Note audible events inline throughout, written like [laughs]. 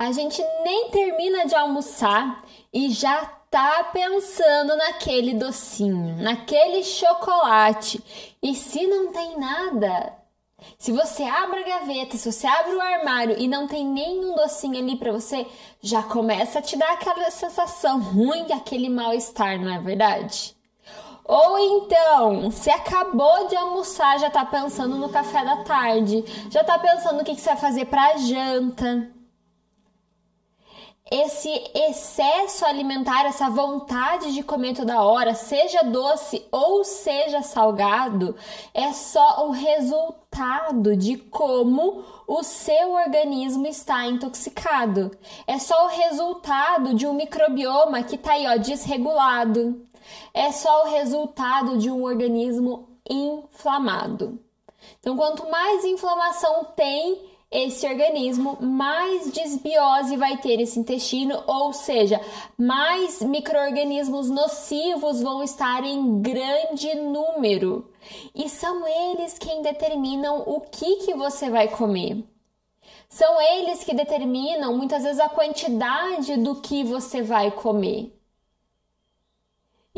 A gente nem termina de almoçar e já tá pensando naquele docinho, naquele chocolate. E se não tem nada, se você abre a gaveta, se você abre o armário e não tem nenhum docinho ali para você, já começa a te dar aquela sensação ruim, aquele mal-estar, não é verdade? Ou então, você acabou de almoçar, já tá pensando no café da tarde, já tá pensando o que, que você vai fazer pra janta esse excesso alimentar, essa vontade de comer toda hora, seja doce ou seja salgado, é só o resultado de como o seu organismo está intoxicado. É só o resultado de um microbioma que está aí, ó, desregulado. É só o resultado de um organismo inflamado. Então, quanto mais inflamação tem, esse organismo, mais desbiose vai ter esse intestino, ou seja, mais micro-organismos nocivos vão estar em grande número. E são eles quem determinam o que, que você vai comer. São eles que determinam muitas vezes a quantidade do que você vai comer.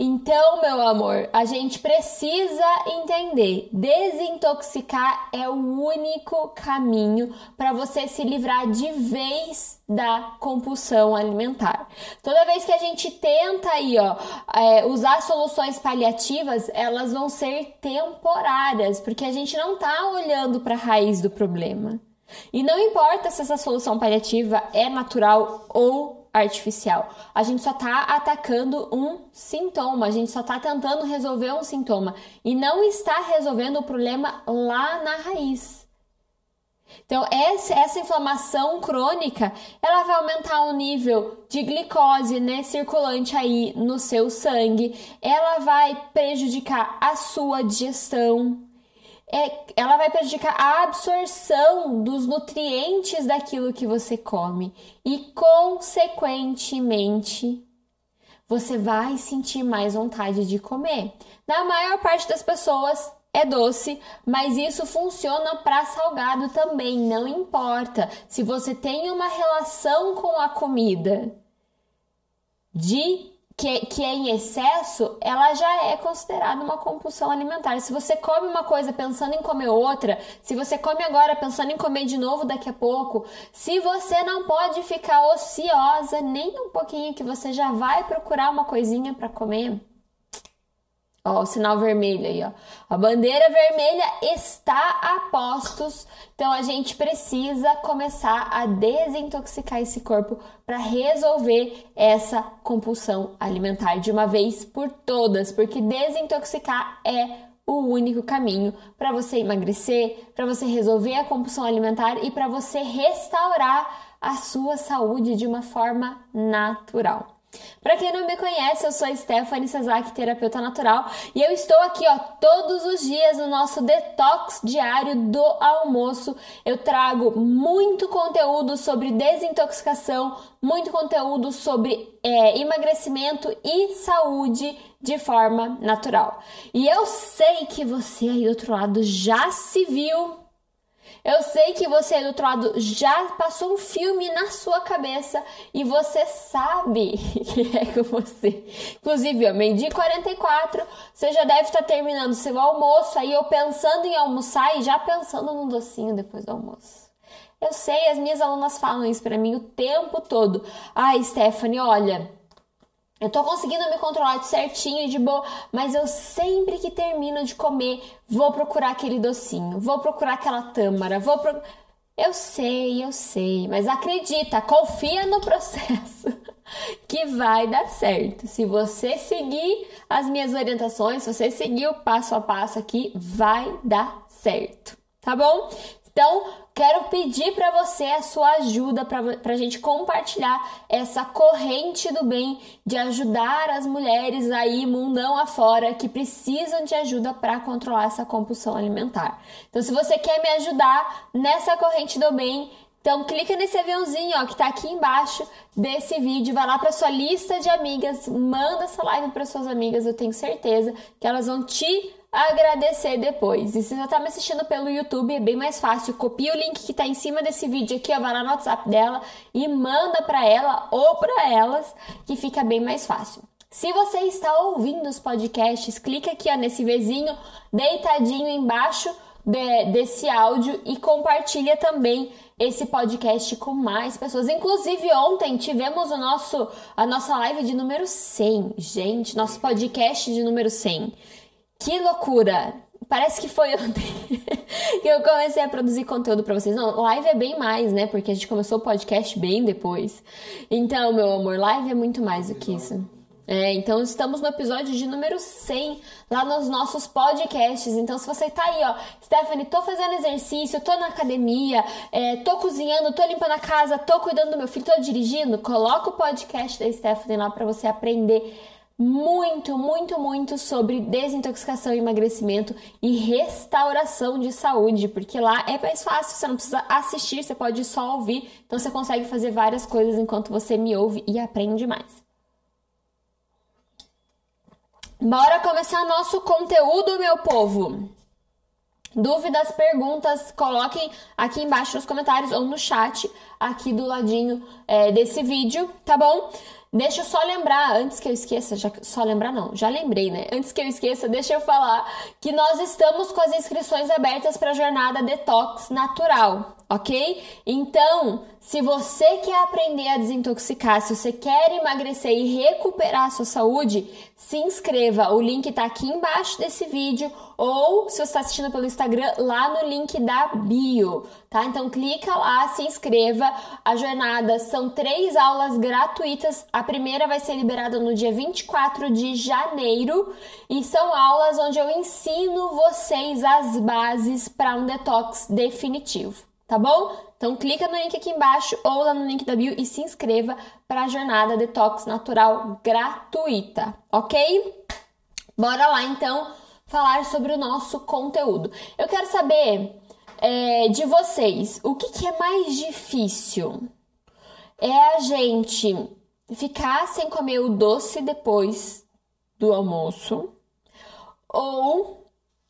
Então, meu amor, a gente precisa entender: desintoxicar é o único caminho para você se livrar de vez da compulsão alimentar. Toda vez que a gente tenta aí, ó, é, usar soluções paliativas, elas vão ser temporárias, porque a gente não tá olhando para a raiz do problema. E não importa se essa solução paliativa é natural ou artificial. A gente só está atacando um sintoma, a gente só está tentando resolver um sintoma e não está resolvendo o problema lá na raiz. Então, essa inflamação crônica, ela vai aumentar o nível de glicose, né, circulante aí no seu sangue, ela vai prejudicar a sua digestão, é, ela vai prejudicar a absorção dos nutrientes daquilo que você come e, consequentemente, você vai sentir mais vontade de comer. Na maior parte das pessoas é doce, mas isso funciona para salgado também, não importa. Se você tem uma relação com a comida de que, que é em excesso, ela já é considerada uma compulsão alimentar. Se você come uma coisa pensando em comer outra, se você come agora pensando em comer de novo daqui a pouco, se você não pode ficar ociosa nem um pouquinho, que você já vai procurar uma coisinha para comer, Ó, o sinal vermelho aí, ó. A bandeira vermelha está a postos. Então a gente precisa começar a desintoxicar esse corpo para resolver essa compulsão alimentar de uma vez por todas, porque desintoxicar é o único caminho para você emagrecer, para você resolver a compulsão alimentar e para você restaurar a sua saúde de uma forma natural. Para quem não me conhece, eu sou a Stephanie Sazak, terapeuta natural, e eu estou aqui, ó, todos os dias no nosso detox diário do almoço. Eu trago muito conteúdo sobre desintoxicação, muito conteúdo sobre é, emagrecimento e saúde de forma natural. E eu sei que você aí do outro lado já se viu eu sei que você do outro lado já passou um filme na sua cabeça e você sabe [laughs] que é com você. Inclusive, ó, meio-dia 44, você já deve estar terminando seu almoço, aí eu pensando em almoçar e já pensando no docinho depois do almoço. Eu sei, as minhas alunas falam isso para mim o tempo todo. Ai, Stephanie, olha, eu tô conseguindo me controlar de certinho de boa, mas eu sempre que termino de comer, vou procurar aquele docinho, vou procurar aquela tâmara, vou pro... Eu sei, eu sei, mas acredita, confia no [laughs] processo que vai dar certo. Se você seguir as minhas orientações, se você seguir o passo a passo aqui, vai dar certo, tá bom? Então, quero pedir para você a sua ajuda para a gente compartilhar essa corrente do bem de ajudar as mulheres aí mundão afora que precisam de ajuda para controlar essa compulsão alimentar. Então, se você quer me ajudar nessa corrente do bem, então clica nesse aviãozinho ó, que está aqui embaixo desse vídeo, vai lá para sua lista de amigas, manda essa live para suas amigas, eu tenho certeza que elas vão te agradecer depois. E se você tá me assistindo pelo YouTube, é bem mais fácil. Copia o link que tá em cima desse vídeo aqui, ó, vai lá no WhatsApp dela e manda para ela ou para elas, que fica bem mais fácil. Se você está ouvindo os podcasts, clica aqui ó, nesse vizinho deitadinho embaixo de, desse áudio e compartilha também esse podcast com mais pessoas. Inclusive, ontem tivemos o nosso, a nossa live de número 100. Gente, nosso podcast de número 100. Que loucura! Parece que foi [laughs] ontem que eu comecei a produzir conteúdo para vocês. Não, live é bem mais, né? Porque a gente começou o podcast bem depois. Então, meu amor, live é muito mais do que isso. É, então estamos no episódio de número 100 lá nos nossos podcasts. Então, se você tá aí, ó, Stephanie, tô fazendo exercício, tô na academia, é, tô cozinhando, tô limpando a casa, tô cuidando do meu filho, tô dirigindo, coloca o podcast da Stephanie lá para você aprender muito, muito, muito sobre desintoxicação, emagrecimento e restauração de saúde, porque lá é mais fácil, você não precisa assistir, você pode só ouvir, então você consegue fazer várias coisas enquanto você me ouve e aprende mais. Bora começar nosso conteúdo, meu povo! Dúvidas, perguntas, coloquem aqui embaixo nos comentários ou no chat aqui do ladinho é, desse vídeo, tá bom? Deixa eu só lembrar, antes que eu esqueça, já, só lembrar não, já lembrei, né? Antes que eu esqueça, deixa eu falar que nós estamos com as inscrições abertas para a jornada Detox Natural ok? Então, se você quer aprender a desintoxicar, se você quer emagrecer e recuperar a sua saúde, se inscreva. O link está aqui embaixo desse vídeo ou se você está assistindo pelo Instagram, lá no link da bio, tá? Então clica lá, se inscreva. A jornada são três aulas gratuitas. A primeira vai ser liberada no dia 24 de janeiro e são aulas onde eu ensino vocês as bases para um detox definitivo tá bom? Então clica no link aqui embaixo ou lá no link da bio e se inscreva para a jornada detox natural gratuita, ok? Bora lá então falar sobre o nosso conteúdo. Eu quero saber é, de vocês o que, que é mais difícil? É a gente ficar sem comer o doce depois do almoço ou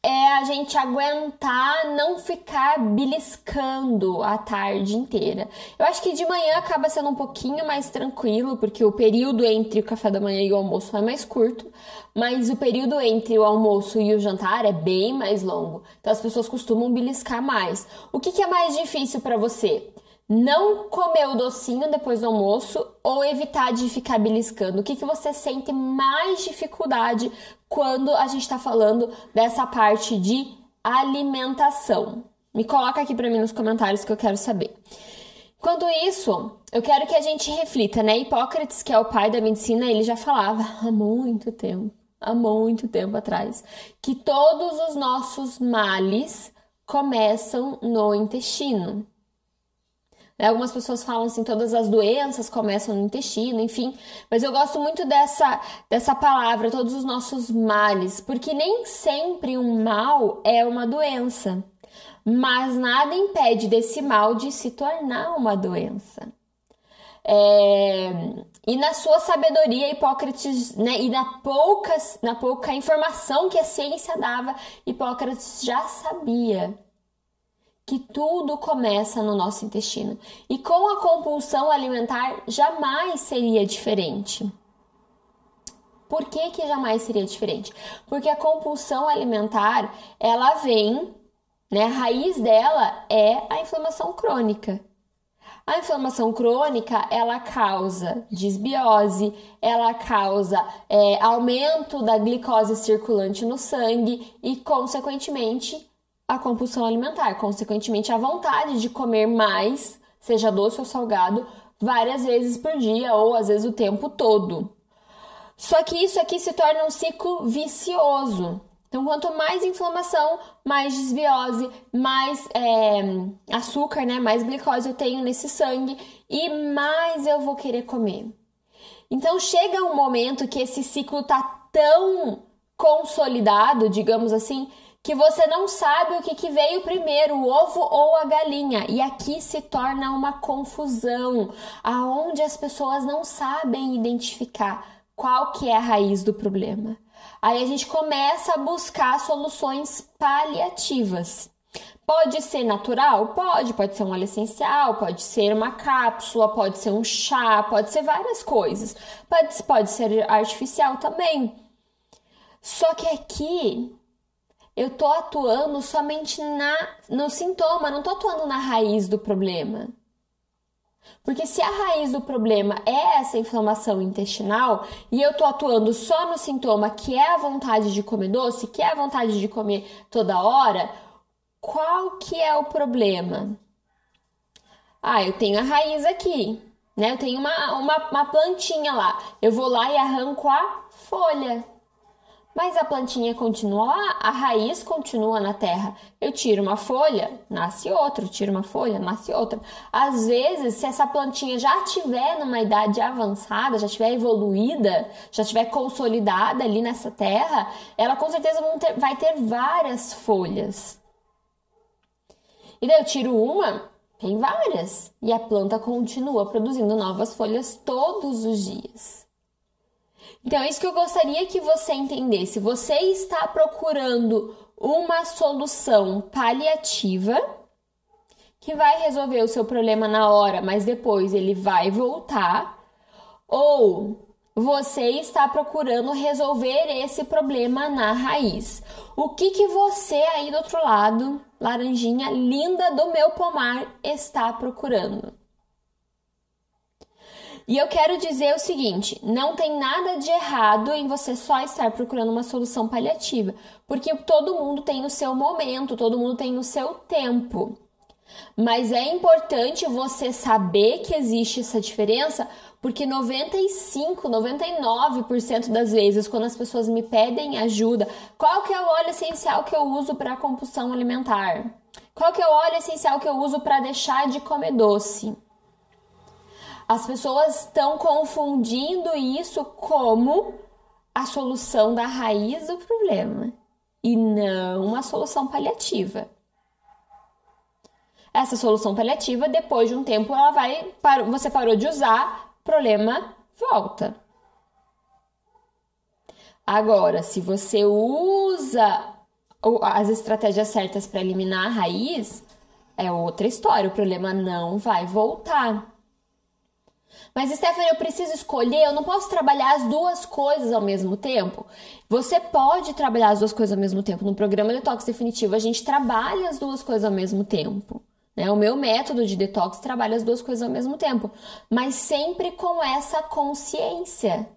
é a gente aguentar não ficar beliscando a tarde inteira. Eu acho que de manhã acaba sendo um pouquinho mais tranquilo, porque o período entre o café da manhã e o almoço é mais curto, mas o período entre o almoço e o jantar é bem mais longo. Então as pessoas costumam beliscar mais. O que, que é mais difícil para você? Não comer o docinho depois do almoço ou evitar de ficar beliscando? O que, que você sente mais dificuldade quando a gente está falando dessa parte de alimentação? Me coloca aqui para mim nos comentários que eu quero saber. Enquanto isso, eu quero que a gente reflita, né? Hipócrates, que é o pai da medicina, ele já falava há muito tempo, há muito tempo atrás, que todos os nossos males começam no intestino. Né? Algumas pessoas falam assim, todas as doenças começam no intestino, enfim. Mas eu gosto muito dessa, dessa palavra, todos os nossos males, porque nem sempre um mal é uma doença. Mas nada impede desse mal de se tornar uma doença. É, e na sua sabedoria, Hipócrates, né, e na pouca, na pouca informação que a ciência dava, Hipócrates já sabia que tudo começa no nosso intestino. E com a compulsão alimentar jamais seria diferente. Por que, que jamais seria diferente? Porque a compulsão alimentar, ela vem, né, a raiz dela é a inflamação crônica. A inflamação crônica ela causa desbiose, ela causa é, aumento da glicose circulante no sangue e, consequentemente, a compulsão alimentar, consequentemente a vontade de comer mais, seja doce ou salgado, várias vezes por dia ou às vezes o tempo todo. Só que isso aqui se torna um ciclo vicioso. Então, quanto mais inflamação, mais desbiose, mais é, açúcar, né, mais glicose eu tenho nesse sangue e mais eu vou querer comer. Então, chega um momento que esse ciclo tá tão consolidado, digamos assim, que você não sabe o que, que veio primeiro, o ovo ou a galinha. E aqui se torna uma confusão, aonde as pessoas não sabem identificar qual que é a raiz do problema. Aí a gente começa a buscar soluções paliativas. Pode ser natural? Pode, pode ser um óleo essencial, pode ser uma cápsula, pode ser um chá, pode ser várias coisas. Pode, pode ser artificial também. Só que aqui eu tô atuando somente na, no sintoma, não tô atuando na raiz do problema. Porque se a raiz do problema é essa inflamação intestinal e eu tô atuando só no sintoma que é a vontade de comer doce, que é a vontade de comer toda hora, qual que é o problema? Ah, eu tenho a raiz aqui, né? Eu tenho uma, uma, uma plantinha lá. Eu vou lá e arranco a folha. Mas a plantinha continua lá, a raiz continua na terra. Eu tiro uma folha, nasce outra, tiro uma folha, nasce outra. Às vezes, se essa plantinha já tiver numa idade avançada, já tiver evoluída, já tiver consolidada ali nessa terra, ela com certeza ter, vai ter várias folhas. E daí eu tiro uma, tem várias. E a planta continua produzindo novas folhas todos os dias. Então, é isso que eu gostaria que você entendesse. Você está procurando uma solução paliativa que vai resolver o seu problema na hora, mas depois ele vai voltar, ou você está procurando resolver esse problema na raiz. O que que você aí do outro lado, laranjinha linda do meu pomar, está procurando? E eu quero dizer o seguinte: não tem nada de errado em você só estar procurando uma solução paliativa, porque todo mundo tem o seu momento, todo mundo tem o seu tempo. Mas é importante você saber que existe essa diferença, porque 95, 99% das vezes quando as pessoas me pedem ajuda, qual que é o óleo essencial que eu uso para compulsão alimentar? Qual que é o óleo essencial que eu uso para deixar de comer doce? As pessoas estão confundindo isso como a solução da raiz do problema e não uma solução paliativa. Essa solução paliativa, depois de um tempo, ela vai. Você parou de usar, problema volta. Agora, se você usa as estratégias certas para eliminar a raiz, é outra história. O problema não vai voltar. Mas, Stephanie, eu preciso escolher, eu não posso trabalhar as duas coisas ao mesmo tempo. Você pode trabalhar as duas coisas ao mesmo tempo. No programa Detox Definitivo, a gente trabalha as duas coisas ao mesmo tempo. Né? O meu método de detox trabalha as duas coisas ao mesmo tempo, mas sempre com essa consciência.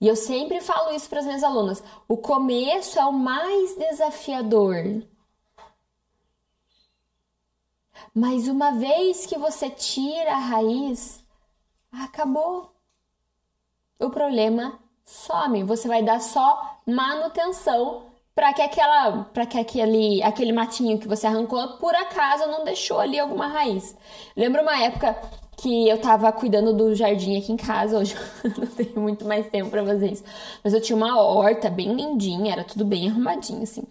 E eu sempre falo isso para as minhas alunas: o começo é o mais desafiador. Mas uma vez que você tira a raiz, acabou. O problema some. Você vai dar só manutenção para que aquela, para que aquele, aquele matinho que você arrancou por acaso não deixou ali alguma raiz. Lembro uma época que eu tava cuidando do jardim aqui em casa, hoje [laughs] não tenho muito mais tempo para fazer isso. Mas eu tinha uma horta bem lindinha, era tudo bem arrumadinho assim.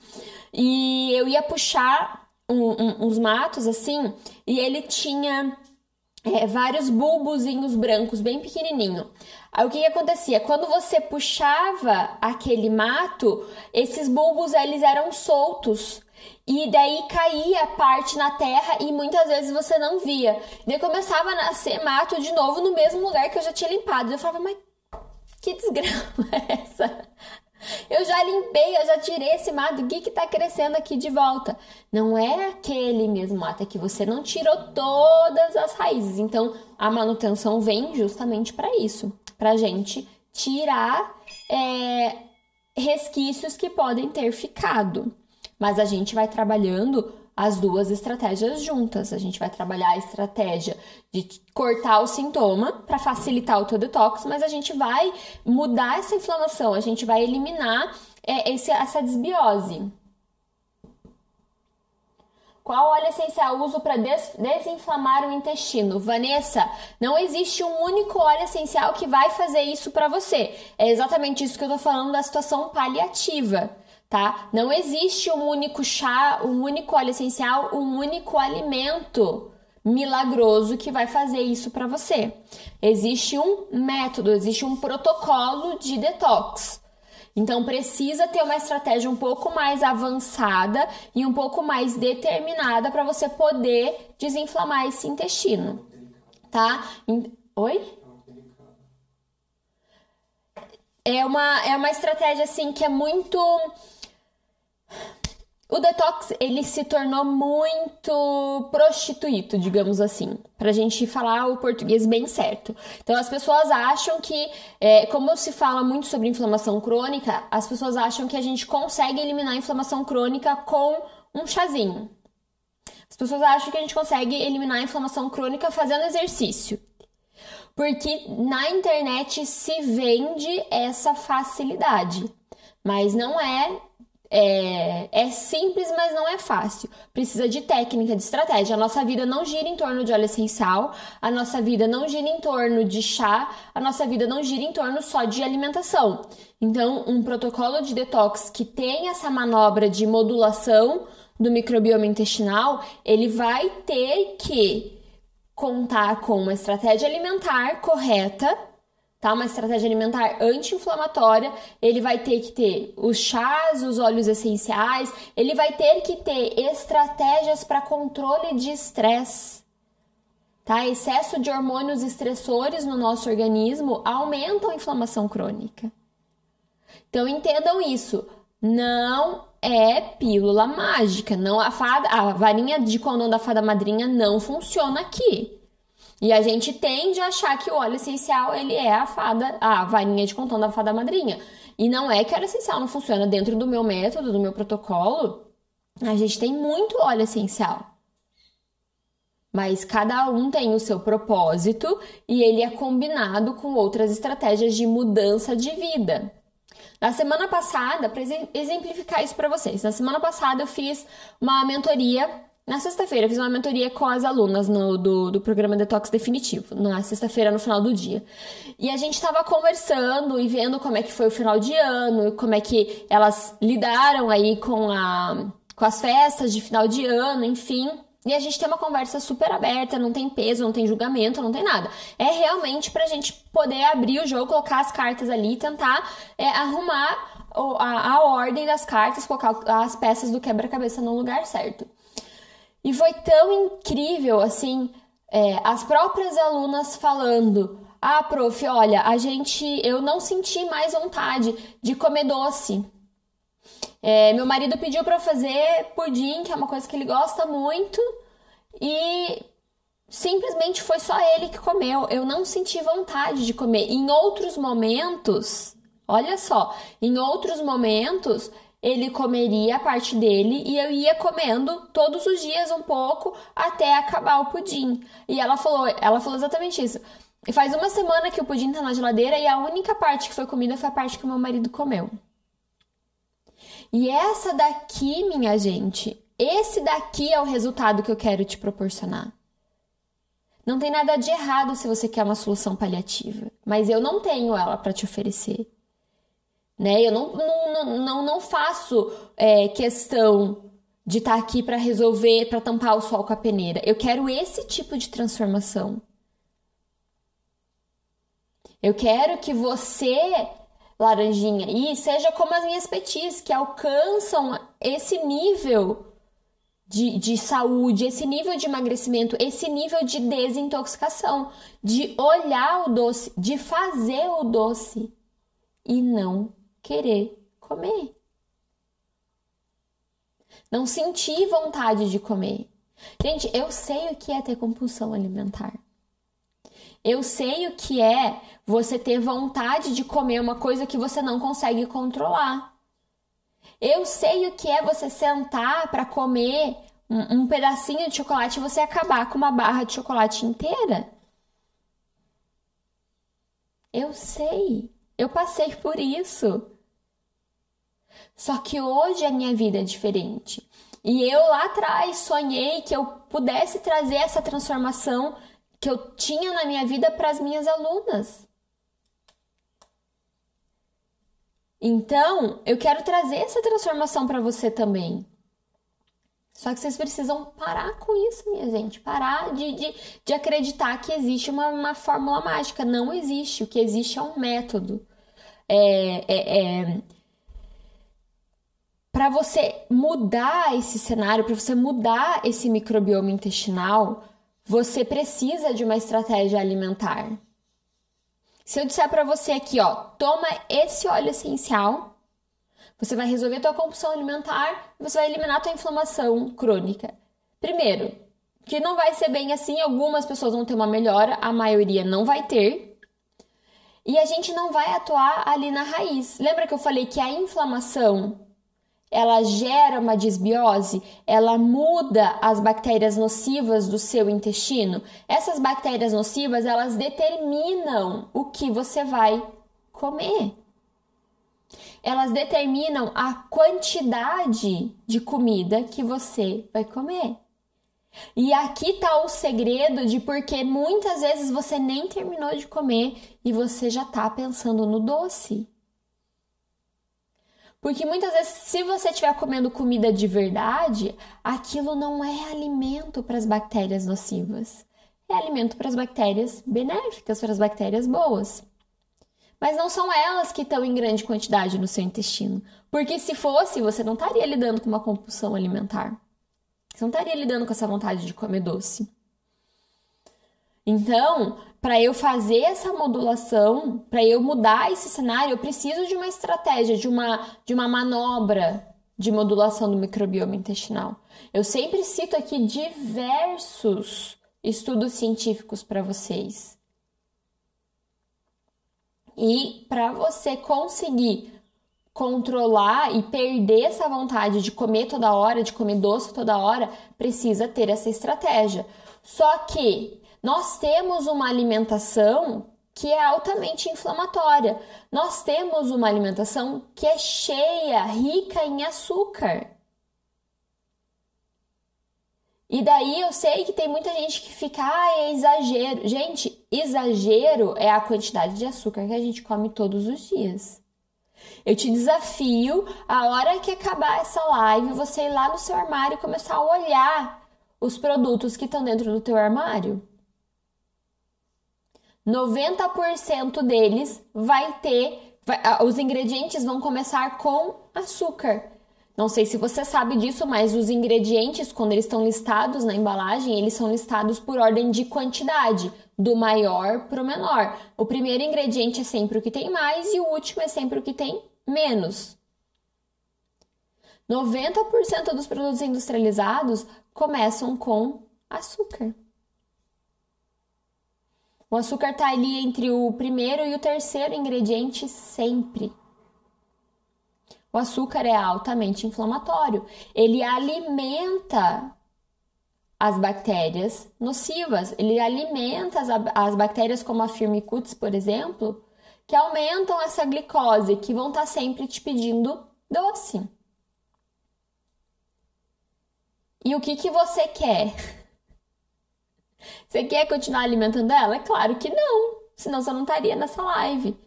E eu ia puxar um, um, uns matos assim, e ele tinha é, vários bulbozinhos brancos bem pequenininho. Aí o que, que acontecia? Quando você puxava aquele mato, esses bulbos eles eram soltos. E daí caía parte na terra e muitas vezes você não via. Daí começava a nascer mato de novo no mesmo lugar que eu já tinha limpado. Eu falava, mas que desgrama é essa? Eu já limpei, eu já tirei esse mato, o que que tá crescendo aqui de volta? Não é aquele mesmo mato, é que você não tirou todas as raízes. Então, a manutenção vem justamente para isso, pra gente tirar é, resquícios que podem ter ficado. Mas a gente vai trabalhando as duas estratégias juntas. A gente vai trabalhar a estratégia de cortar o sintoma para facilitar o teu detox, mas a gente vai mudar essa inflamação, a gente vai eliminar é, esse, essa desbiose. Qual óleo essencial uso para des desinflamar o intestino? Vanessa, não existe um único óleo essencial que vai fazer isso para você. É exatamente isso que eu tô falando da situação paliativa tá? Não existe um único chá, um único óleo essencial, um único alimento milagroso que vai fazer isso para você. Existe um método, existe um protocolo de detox. Então precisa ter uma estratégia um pouco mais avançada e um pouco mais determinada para você poder desinflamar esse intestino, tá? Oi? É uma, é uma estratégia assim que é muito o detox ele se tornou muito prostituído, digamos assim, para a gente falar o português bem certo. Então as pessoas acham que, é, como se fala muito sobre inflamação crônica, as pessoas acham que a gente consegue eliminar a inflamação crônica com um chazinho. As pessoas acham que a gente consegue eliminar a inflamação crônica fazendo exercício. Porque na internet se vende essa facilidade, mas não é é, é, simples, mas não é fácil. Precisa de técnica, de estratégia. A nossa vida não gira em torno de óleo essencial, a nossa vida não gira em torno de chá, a nossa vida não gira em torno só de alimentação. Então, um protocolo de detox que tem essa manobra de modulação do microbioma intestinal, ele vai ter que contar com uma estratégia alimentar correta tá? Uma estratégia alimentar anti-inflamatória, ele vai ter que ter os chás, os óleos essenciais, ele vai ter que ter estratégias para controle de estresse. Tá? Excesso de hormônios estressores no nosso organismo aumentam a inflamação crônica. Então entendam isso. Não é pílula mágica. Não a fada, a varinha de condão da fada madrinha não funciona aqui. E a gente tende a achar que o óleo essencial ele é a fada, a varinha de contão da fada madrinha. E não é que o óleo essencial não funciona dentro do meu método, do meu protocolo. A gente tem muito óleo essencial. Mas cada um tem o seu propósito e ele é combinado com outras estratégias de mudança de vida. Na semana passada, para exemplificar isso para vocês, na semana passada eu fiz uma mentoria na sexta-feira, fiz uma mentoria com as alunas no, do, do programa Detox Definitivo, na sexta-feira, no final do dia. E a gente estava conversando e vendo como é que foi o final de ano, como é que elas lidaram aí com, a, com as festas de final de ano, enfim. E a gente tem uma conversa super aberta, não tem peso, não tem julgamento, não tem nada. É realmente pra gente poder abrir o jogo, colocar as cartas ali e tentar é, arrumar a, a ordem das cartas, colocar as peças do quebra-cabeça no lugar certo. E foi tão incrível, assim, é, as próprias alunas falando: Ah, prof, olha, a gente, eu não senti mais vontade de comer doce. É, meu marido pediu para fazer pudim, que é uma coisa que ele gosta muito, e simplesmente foi só ele que comeu. Eu não senti vontade de comer. Em outros momentos, olha só, em outros momentos ele comeria a parte dele e eu ia comendo todos os dias um pouco até acabar o pudim. E ela falou, ela falou exatamente isso. E faz uma semana que o pudim tá na geladeira e a única parte que foi comida foi a parte que o meu marido comeu. E essa daqui, minha gente, esse daqui é o resultado que eu quero te proporcionar. Não tem nada de errado se você quer uma solução paliativa, mas eu não tenho ela para te oferecer né? Eu não, não, não, não faço é, questão de estar tá aqui para resolver, para tampar o sol com a peneira. Eu quero esse tipo de transformação. Eu quero que você, laranjinha, e seja como as minhas petis, que alcançam esse nível de, de saúde, esse nível de emagrecimento, esse nível de desintoxicação, de olhar o doce, de fazer o doce e não querer comer. Não sentir vontade de comer. Gente, eu sei o que é ter compulsão alimentar. Eu sei o que é você ter vontade de comer uma coisa que você não consegue controlar. Eu sei o que é você sentar para comer um, um, pedacinho de chocolate e você acabar com uma barra de chocolate inteira. Eu sei. Eu passei por isso. Só que hoje a minha vida é diferente. E eu lá atrás sonhei que eu pudesse trazer essa transformação que eu tinha na minha vida para as minhas alunas. Então, eu quero trazer essa transformação para você também. Só que vocês precisam parar com isso, minha gente. Parar de, de, de acreditar que existe uma, uma fórmula mágica. Não existe. O que existe é um método. É, é, é... Para você mudar esse cenário, para você mudar esse microbioma intestinal, você precisa de uma estratégia alimentar. Se eu disser para você aqui, ó, toma esse óleo essencial, você vai resolver a tua compulsão alimentar você vai eliminar a tua inflamação crônica. Primeiro, que não vai ser bem assim, algumas pessoas vão ter uma melhora, a maioria não vai ter. E a gente não vai atuar ali na raiz. Lembra que eu falei que a inflamação ela gera uma disbiose, ela muda as bactérias nocivas do seu intestino. Essas bactérias nocivas, elas determinam o que você vai comer. Elas determinam a quantidade de comida que você vai comer. E aqui tá o segredo de porque muitas vezes você nem terminou de comer e você já tá pensando no doce. Porque muitas vezes, se você estiver comendo comida de verdade, aquilo não é alimento para as bactérias nocivas. É alimento para as bactérias benéficas, para as bactérias boas. Mas não são elas que estão em grande quantidade no seu intestino. Porque se fosse, você não estaria lidando com uma compulsão alimentar. Você não estaria lidando com essa vontade de comer doce. Então, para eu fazer essa modulação, para eu mudar esse cenário, eu preciso de uma estratégia, de uma, de uma manobra de modulação do microbioma intestinal. Eu sempre cito aqui diversos estudos científicos para vocês. E para você conseguir controlar e perder essa vontade de comer toda hora, de comer doce toda hora, precisa ter essa estratégia. Só que nós temos uma alimentação que é altamente inflamatória. Nós temos uma alimentação que é cheia, rica em açúcar. E daí eu sei que tem muita gente que fica, ah, é exagero. Gente, exagero é a quantidade de açúcar que a gente come todos os dias. Eu te desafio, a hora que acabar essa live, você ir lá no seu armário e começar a olhar os produtos que estão dentro do teu armário. 90% deles vai ter, vai, os ingredientes vão começar com açúcar. Não sei se você sabe disso, mas os ingredientes, quando eles estão listados na embalagem, eles são listados por ordem de quantidade, do maior para o menor. O primeiro ingrediente é sempre o que tem mais e o último é sempre o que tem menos. 90% dos produtos industrializados começam com açúcar. O açúcar está ali entre o primeiro e o terceiro ingrediente sempre. O açúcar é altamente inflamatório. Ele alimenta as bactérias nocivas. Ele alimenta as, as bactérias como a Firmicutes, por exemplo, que aumentam essa glicose, que vão estar tá sempre te pedindo doce. E o que, que você quer? Você quer continuar alimentando ela? É claro que não, senão você não estaria nessa live.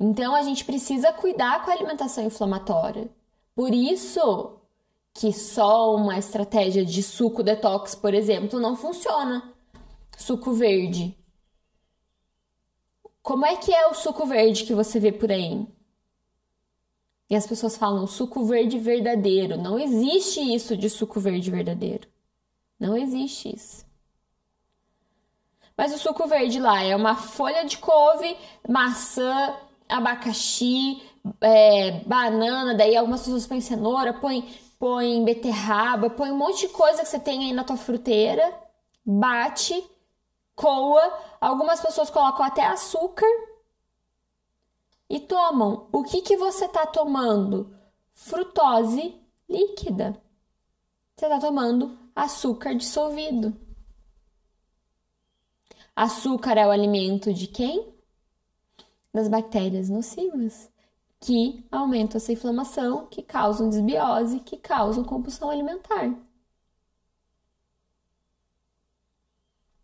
Então a gente precisa cuidar com a alimentação inflamatória. Por isso que só uma estratégia de suco detox, por exemplo, não funciona. Suco verde. Como é que é o suco verde que você vê por aí? E as pessoas falam suco verde verdadeiro. Não existe isso de suco verde verdadeiro. Não existe isso. Mas o suco verde lá é uma folha de couve, maçã, abacaxi, é, banana, daí algumas pessoas põem cenoura, põem, põem beterraba, põe um monte de coisa que você tem aí na tua fruteira, bate, coa, algumas pessoas colocam até açúcar e tomam. O que, que você está tomando? Frutose líquida. Você está tomando açúcar dissolvido. Açúcar é o alimento de quem? Das bactérias nocivas, que aumentam essa inflamação, que causam desbiose, que causam compulsão alimentar.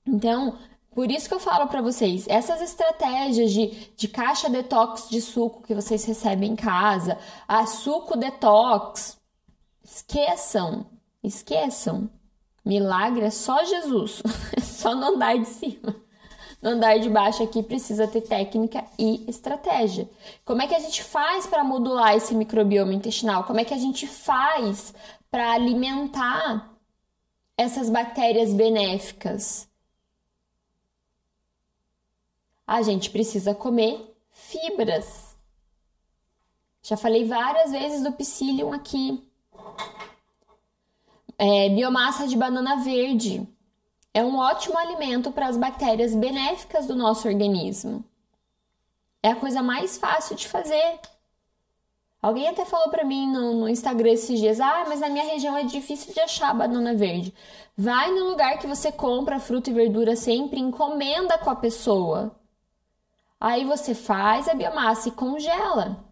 Então, por isso que eu falo para vocês, essas estratégias de, de caixa detox de suco que vocês recebem em casa, a suco detox, esqueçam, Esqueçam. Milagre é só Jesus, [laughs] é só no andar de cima. Andar de baixo aqui precisa ter técnica e estratégia. Como é que a gente faz para modular esse microbioma intestinal? Como é que a gente faz para alimentar essas bactérias benéficas? A gente precisa comer fibras. Já falei várias vezes do psyllium aqui. É, biomassa de banana verde é um ótimo alimento para as bactérias benéficas do nosso organismo. É a coisa mais fácil de fazer. Alguém até falou para mim no, no, Instagram esses dias: ah, mas na minha região é difícil de achar banana verde. Vai no lugar que você compra fruta e verdura sempre, encomenda com a pessoa. Aí você faz a biomassa e congela.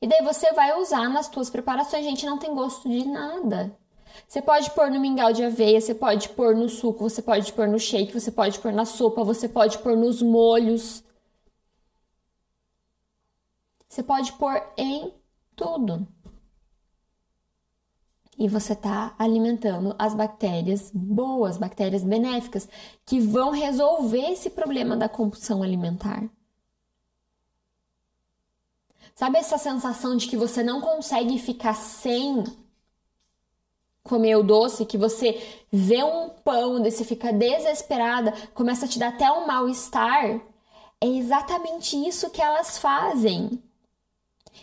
E daí você vai usar nas suas preparações. Gente, não tem gosto de nada. Você pode pôr no mingau de aveia, você pode pôr no suco, você pode pôr no shake, você pode pôr na sopa, você pode pôr nos molhos. Você pode pôr em tudo. E você está alimentando as bactérias boas, bactérias benéficas, que vão resolver esse problema da compulsão alimentar. Sabe essa sensação de que você não consegue ficar sem comer o doce, que você vê um pão, e você fica desesperada, começa a te dar até um mal-estar? É exatamente isso que elas fazem.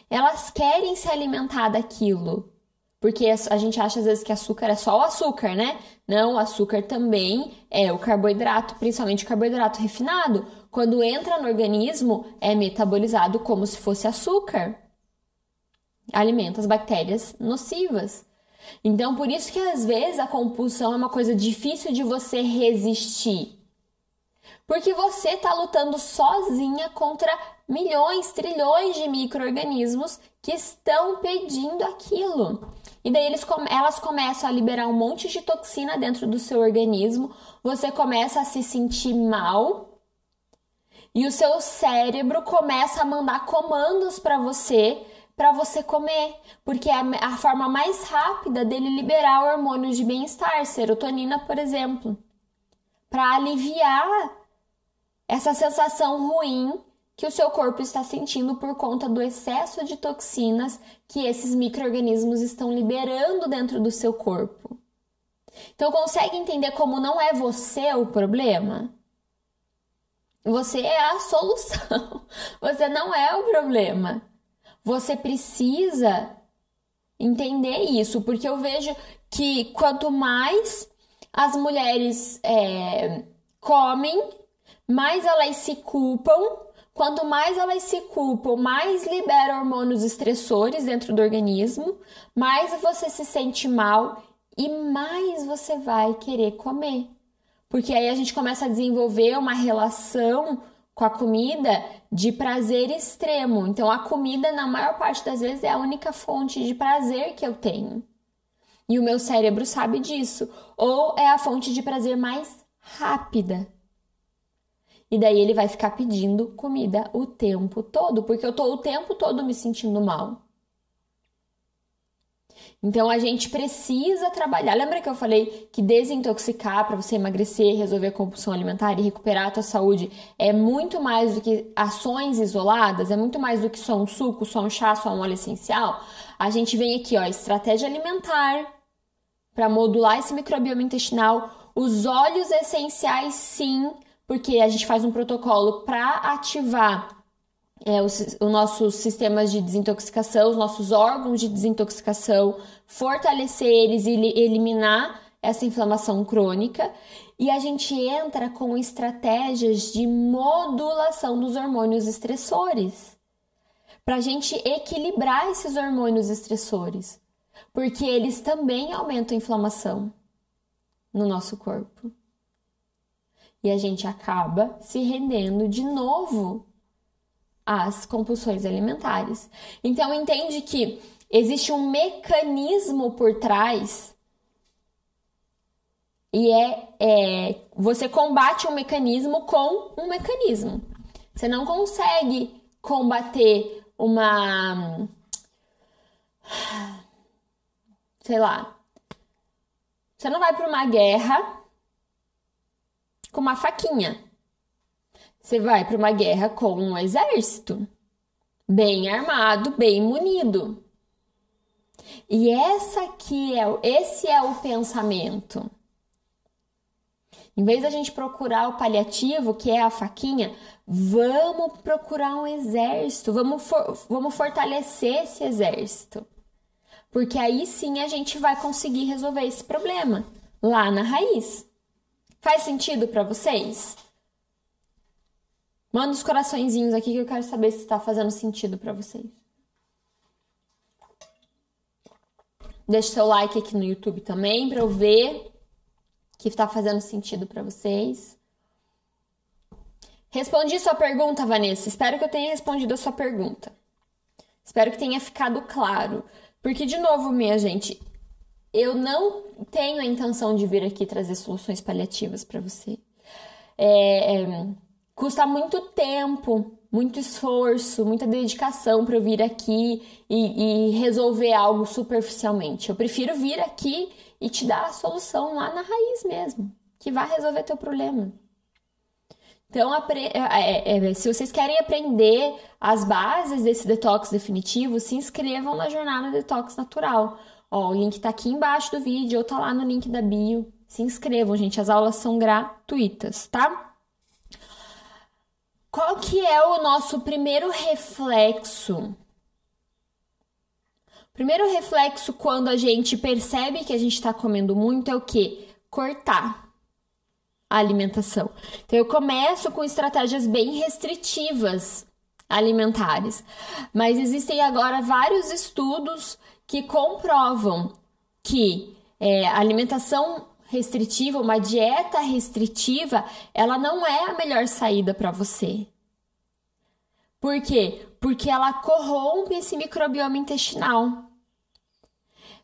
Elas querem se alimentar daquilo. Porque a gente acha às vezes que açúcar é só o açúcar, né? Não, o açúcar também é o carboidrato, principalmente o carboidrato refinado. Quando entra no organismo, é metabolizado como se fosse açúcar. Alimenta as bactérias nocivas. Então, por isso que às vezes a compulsão é uma coisa difícil de você resistir. Porque você está lutando sozinha contra milhões, trilhões de micro-organismos que estão pedindo aquilo. E daí eles, elas começam a liberar um monte de toxina dentro do seu organismo, você começa a se sentir mal e o seu cérebro começa a mandar comandos para você para você comer, porque é a forma mais rápida dele liberar hormônios de bem-estar, serotonina, por exemplo, para aliviar essa sensação ruim que o seu corpo está sentindo por conta do excesso de toxinas que esses micro-organismos estão liberando dentro do seu corpo. Então, consegue entender como não é você o problema? Você é a solução. [laughs] Você não é o problema. Você precisa entender isso, porque eu vejo que quanto mais as mulheres é, comem, mais elas se culpam. Quanto mais elas se culpam, mais libera hormônios estressores dentro do organismo, mais você se sente mal e mais você vai querer comer. Porque aí a gente começa a desenvolver uma relação com a comida de prazer extremo. Então, a comida, na maior parte das vezes, é a única fonte de prazer que eu tenho. E o meu cérebro sabe disso. Ou é a fonte de prazer mais rápida. E daí ele vai ficar pedindo comida o tempo todo, porque eu tô o tempo todo me sentindo mal. Então a gente precisa trabalhar. Lembra que eu falei que desintoxicar para você emagrecer, resolver a compulsão alimentar e recuperar a tua saúde é muito mais do que ações isoladas, é muito mais do que só um suco, só um chá, só um óleo essencial. A gente vem aqui, ó, estratégia alimentar para modular esse microbioma intestinal, os óleos essenciais sim, porque a gente faz um protocolo para ativar é, os, os nossos sistemas de desintoxicação, os nossos órgãos de desintoxicação, fortalecer eles e eliminar essa inflamação crônica. E a gente entra com estratégias de modulação dos hormônios estressores, para a gente equilibrar esses hormônios estressores, porque eles também aumentam a inflamação no nosso corpo. E a gente acaba se rendendo de novo as compulsões alimentares. Então, entende que existe um mecanismo por trás e é, é você combate um mecanismo com um mecanismo. Você não consegue combater uma sei lá, Você não vai para uma guerra com uma faquinha. Você vai para uma guerra com um exército bem armado, bem munido. E essa aqui é, esse é o pensamento. Em vez da gente procurar o paliativo, que é a faquinha, vamos procurar um exército, vamos, for, vamos fortalecer esse exército. Porque aí sim a gente vai conseguir resolver esse problema lá na raiz. Faz sentido para vocês? Manda os coraçõezinhos aqui que eu quero saber se está fazendo sentido para vocês. Deixe seu like aqui no YouTube também para eu ver que está fazendo sentido para vocês. Respondi sua pergunta, Vanessa. Espero que eu tenha respondido a sua pergunta. Espero que tenha ficado claro. Porque, de novo, minha gente, eu não tenho a intenção de vir aqui trazer soluções paliativas para você. É, é, custa muito tempo, muito esforço, muita dedicação para eu vir aqui e, e resolver algo superficialmente. Eu prefiro vir aqui e te dar a solução lá na raiz mesmo, que vai resolver teu problema. Então, é, é, é, se vocês querem aprender as bases desse detox definitivo, se inscrevam na jornada Detox Natural. Ó, o link está aqui embaixo do vídeo ou tá lá no link da bio. Se inscrevam, gente, as aulas são gratuitas, tá? Qual que é o nosso primeiro reflexo Primeiro reflexo quando a gente percebe que a gente está comendo muito é o que? Cortar a alimentação. Então eu começo com estratégias bem restritivas alimentares, mas existem agora vários estudos que comprovam que é, alimentação restritiva, uma dieta restritiva, ela não é a melhor saída para você. Por quê? Porque ela corrompe esse microbioma intestinal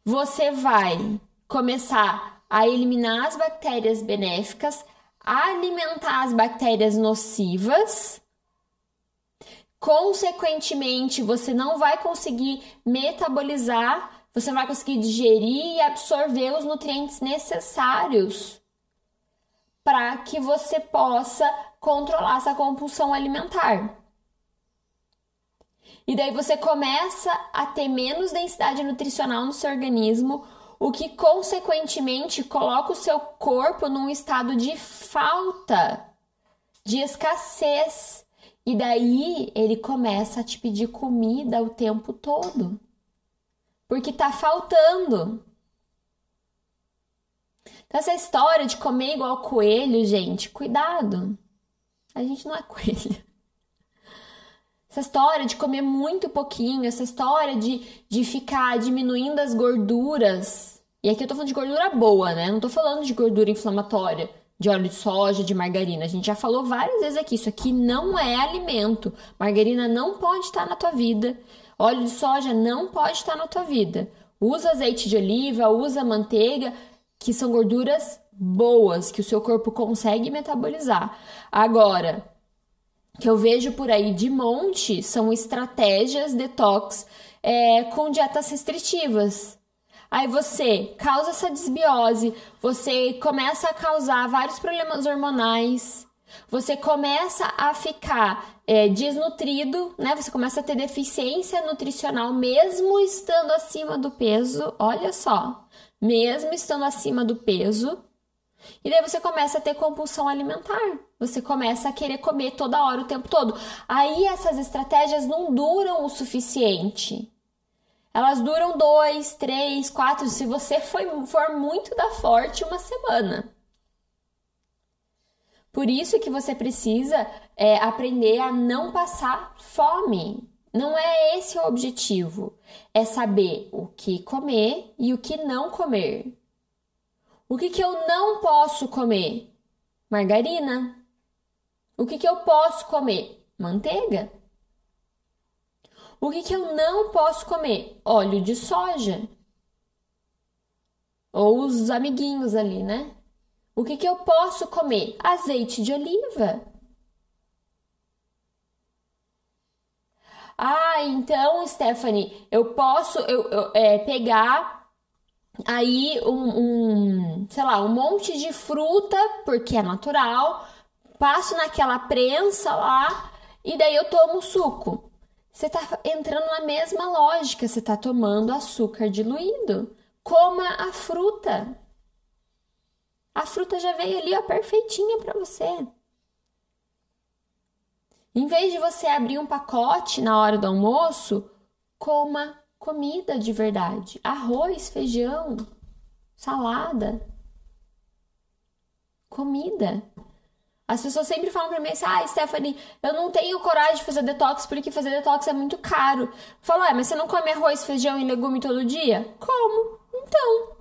você vai começar a eliminar as bactérias benéficas, alimentar as bactérias nocivas. Consequentemente, você não vai conseguir metabolizar, você não vai conseguir digerir e absorver os nutrientes necessários para que você possa controlar essa compulsão alimentar. E daí você começa a ter menos densidade nutricional no seu organismo, o que consequentemente coloca o seu corpo num estado de falta, de escassez. E daí ele começa a te pedir comida o tempo todo. Porque tá faltando. Então, essa história de comer igual coelho, gente, cuidado. A gente não é coelho. Essa história de comer muito pouquinho, essa história de, de ficar diminuindo as gorduras. E aqui eu tô falando de gordura boa, né? Não tô falando de gordura inflamatória, de óleo de soja, de margarina. A gente já falou várias vezes aqui, isso aqui não é alimento. Margarina não pode estar na tua vida. Óleo de soja não pode estar na tua vida. Usa azeite de oliva, usa manteiga, que são gorduras boas, que o seu corpo consegue metabolizar. Agora, que eu vejo por aí de monte são estratégias detox é, com dietas restritivas. Aí você causa essa desbiose, você começa a causar vários problemas hormonais, você começa a ficar é, desnutrido, né? Você começa a ter deficiência nutricional mesmo estando acima do peso. Olha só, mesmo estando acima do peso, e daí você começa a ter compulsão alimentar. Você começa a querer comer toda hora, o tempo todo. Aí essas estratégias não duram o suficiente. Elas duram dois, três, quatro, se você for, for muito da forte, uma semana. Por isso que você precisa é, aprender a não passar fome. Não é esse o objetivo. É saber o que comer e o que não comer. O que, que eu não posso comer? Margarina. O que, que eu posso comer? Manteiga. O que, que eu não posso comer? Óleo de soja. Ou os amiguinhos ali, né? O que, que eu posso comer? Azeite de oliva. Ah, então, Stephanie, eu posso eu, eu é, pegar aí um, um, sei lá, um monte de fruta, porque é natural, passo naquela prensa lá e daí eu tomo suco. Você tá entrando na mesma lógica, você tá tomando açúcar diluído. Coma a fruta. A fruta já veio ali, ó, perfeitinha para você. Em vez de você abrir um pacote na hora do almoço, coma comida de verdade: arroz, feijão, salada. Comida. As pessoas sempre falam pra mim assim: ah, Stephanie, eu não tenho coragem de fazer detox porque fazer detox é muito caro. Falo, ah, mas você não come arroz, feijão e legume todo dia? Como? Então.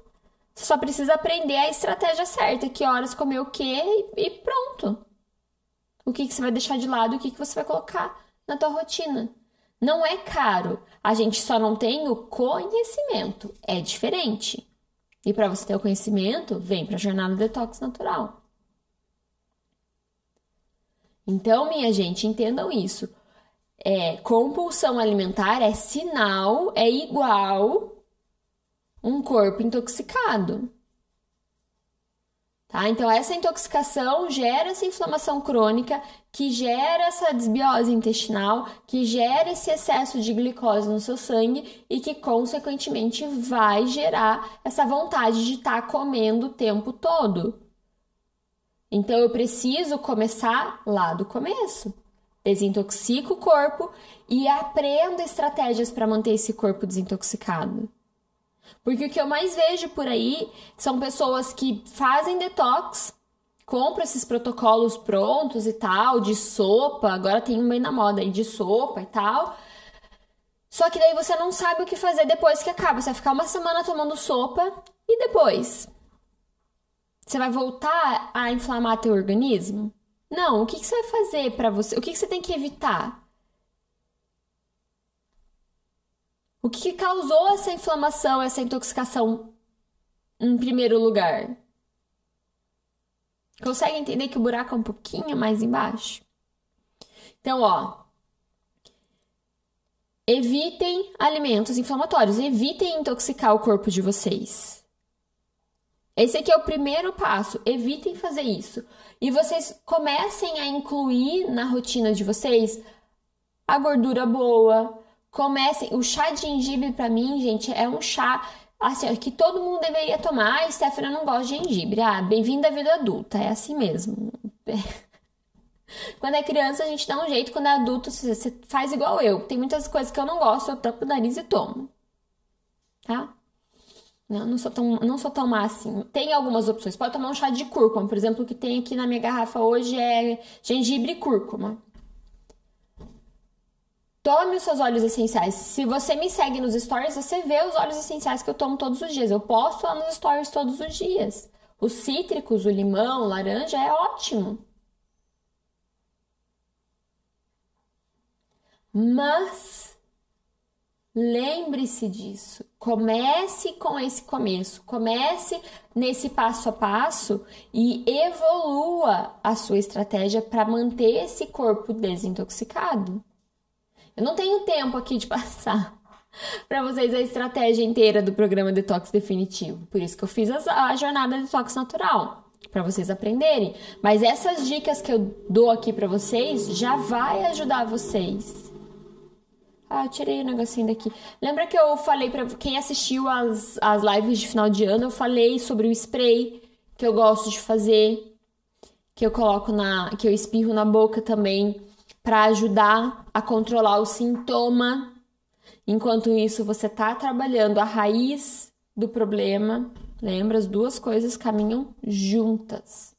Você só precisa aprender a estratégia certa, que horas comer o quê e pronto o que, que você vai deixar de lado o que, que você vai colocar na tua rotina. Não é caro, a gente só não tem o conhecimento, é diferente. E para você ter o conhecimento, vem para a jornada detox natural. Então, minha gente, entendam isso. É, compulsão alimentar é sinal, é igual um corpo intoxicado. Tá? Então, essa intoxicação gera essa inflamação crônica, que gera essa desbiose intestinal, que gera esse excesso de glicose no seu sangue e que, consequentemente, vai gerar essa vontade de estar tá comendo o tempo todo. Então, eu preciso começar lá do começo. Desintoxico o corpo e aprendo estratégias para manter esse corpo desintoxicado. Porque o que eu mais vejo por aí são pessoas que fazem detox, compram esses protocolos prontos e tal, de sopa, agora tem um bem na moda aí de sopa e tal. Só que daí você não sabe o que fazer depois que acaba. Você vai ficar uma semana tomando sopa e depois? Você vai voltar a inflamar teu organismo? Não, o que, que você vai fazer para você? O que, que você tem que evitar? O que causou essa inflamação, essa intoxicação em primeiro lugar? Consegue entender que o buraco é um pouquinho mais embaixo? Então, ó, evitem alimentos inflamatórios, evitem intoxicar o corpo de vocês. Esse aqui é o primeiro passo, evitem fazer isso. E vocês comecem a incluir na rotina de vocês a gordura boa, Comecem. O chá de gengibre, para mim, gente, é um chá assim, que todo mundo deveria tomar. Ah, Stephanie não gosta de gengibre. Ah, bem-vindo à vida adulta. É assim mesmo. [laughs] Quando é criança, a gente dá um jeito. Quando é adulto, você faz igual eu. Tem muitas coisas que eu não gosto, eu tampo o nariz e tomo. Tá? Não, não sou tão, não sou tão má assim. Tem algumas opções. Pode tomar um chá de cúrcuma, por exemplo, o que tem aqui na minha garrafa hoje é gengibre e cúrcuma. Tome os seus óleos essenciais. Se você me segue nos stories, você vê os óleos essenciais que eu tomo todos os dias. Eu posto lá nos stories todos os dias. Os cítricos, o limão, laranja é ótimo. Mas lembre-se disso. Comece com esse começo. Comece nesse passo a passo e evolua a sua estratégia para manter esse corpo desintoxicado. Eu não tenho tempo aqui de [laughs] passar para vocês a estratégia inteira do programa Detox Definitivo. Por isso que eu fiz a jornada Detox Natural, para vocês aprenderem. Mas essas dicas que eu dou aqui para vocês já vai ajudar vocês. Ah, eu tirei o negocinho daqui. Lembra que eu falei para quem assistiu as, as lives de final de ano, eu falei sobre o spray que eu gosto de fazer, que eu coloco na, que eu espirro na boca também para ajudar a controlar o sintoma. Enquanto isso, você está trabalhando a raiz do problema. Lembra? As duas coisas caminham juntas.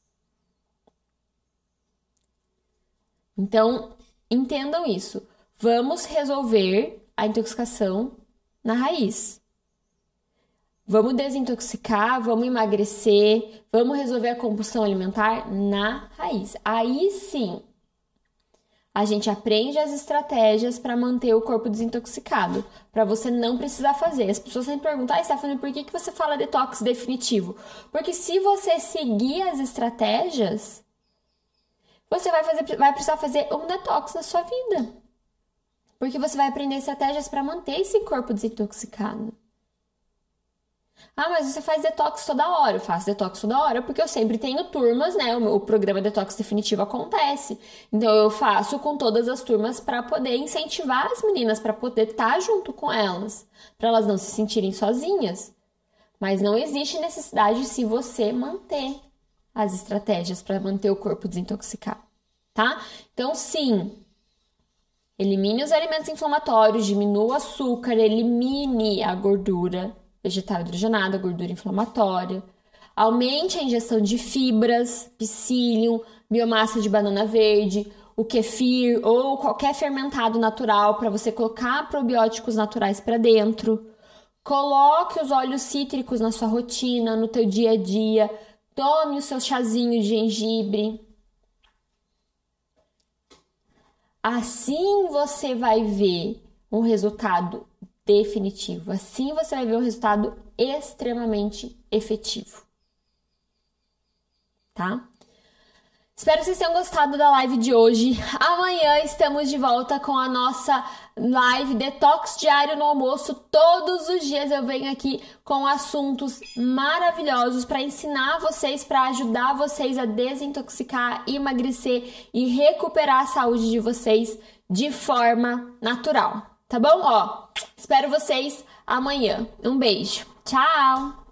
Então, entendam isso. Vamos resolver a intoxicação na raiz. Vamos desintoxicar, vamos emagrecer, vamos resolver a compulsão alimentar na raiz. Aí sim, a gente aprende as estratégias para manter o corpo desintoxicado, para você não precisar fazer. As pessoas sempre perguntam, ah, Stephanie, por que, que você fala detox definitivo? Porque se você seguir as estratégias, você vai, fazer, vai precisar fazer um detox na sua vida. Porque você vai aprender estratégias para manter esse corpo desintoxicado. Ah, mas você faz detox toda hora. Eu faço detox toda hora porque eu sempre tenho turmas, né? O meu programa Detox Definitivo acontece. Então eu faço com todas as turmas para poder incentivar as meninas, para poder estar tá junto com elas, para elas não se sentirem sozinhas. Mas não existe necessidade se você manter as estratégias para manter o corpo desintoxicado, tá? Então, sim, elimine os alimentos inflamatórios, diminua o açúcar, elimine a gordura vegetal hidrogenada, gordura inflamatória. Aumente a ingestão de fibras, psyllium, biomassa de banana verde, o kefir ou qualquer fermentado natural para você colocar probióticos naturais para dentro. Coloque os óleos cítricos na sua rotina, no teu dia a dia. Tome o seu chazinho de gengibre. Assim você vai ver um resultado definitivo. Assim você vai ver um resultado extremamente efetivo. Tá? Espero que vocês tenham gostado da live de hoje. Amanhã estamos de volta com a nossa live Detox Diário no Almoço. Todos os dias eu venho aqui com assuntos maravilhosos para ensinar vocês, para ajudar vocês a desintoxicar, emagrecer e recuperar a saúde de vocês de forma natural. Tá bom? Ó, espero vocês amanhã. Um beijo. Tchau!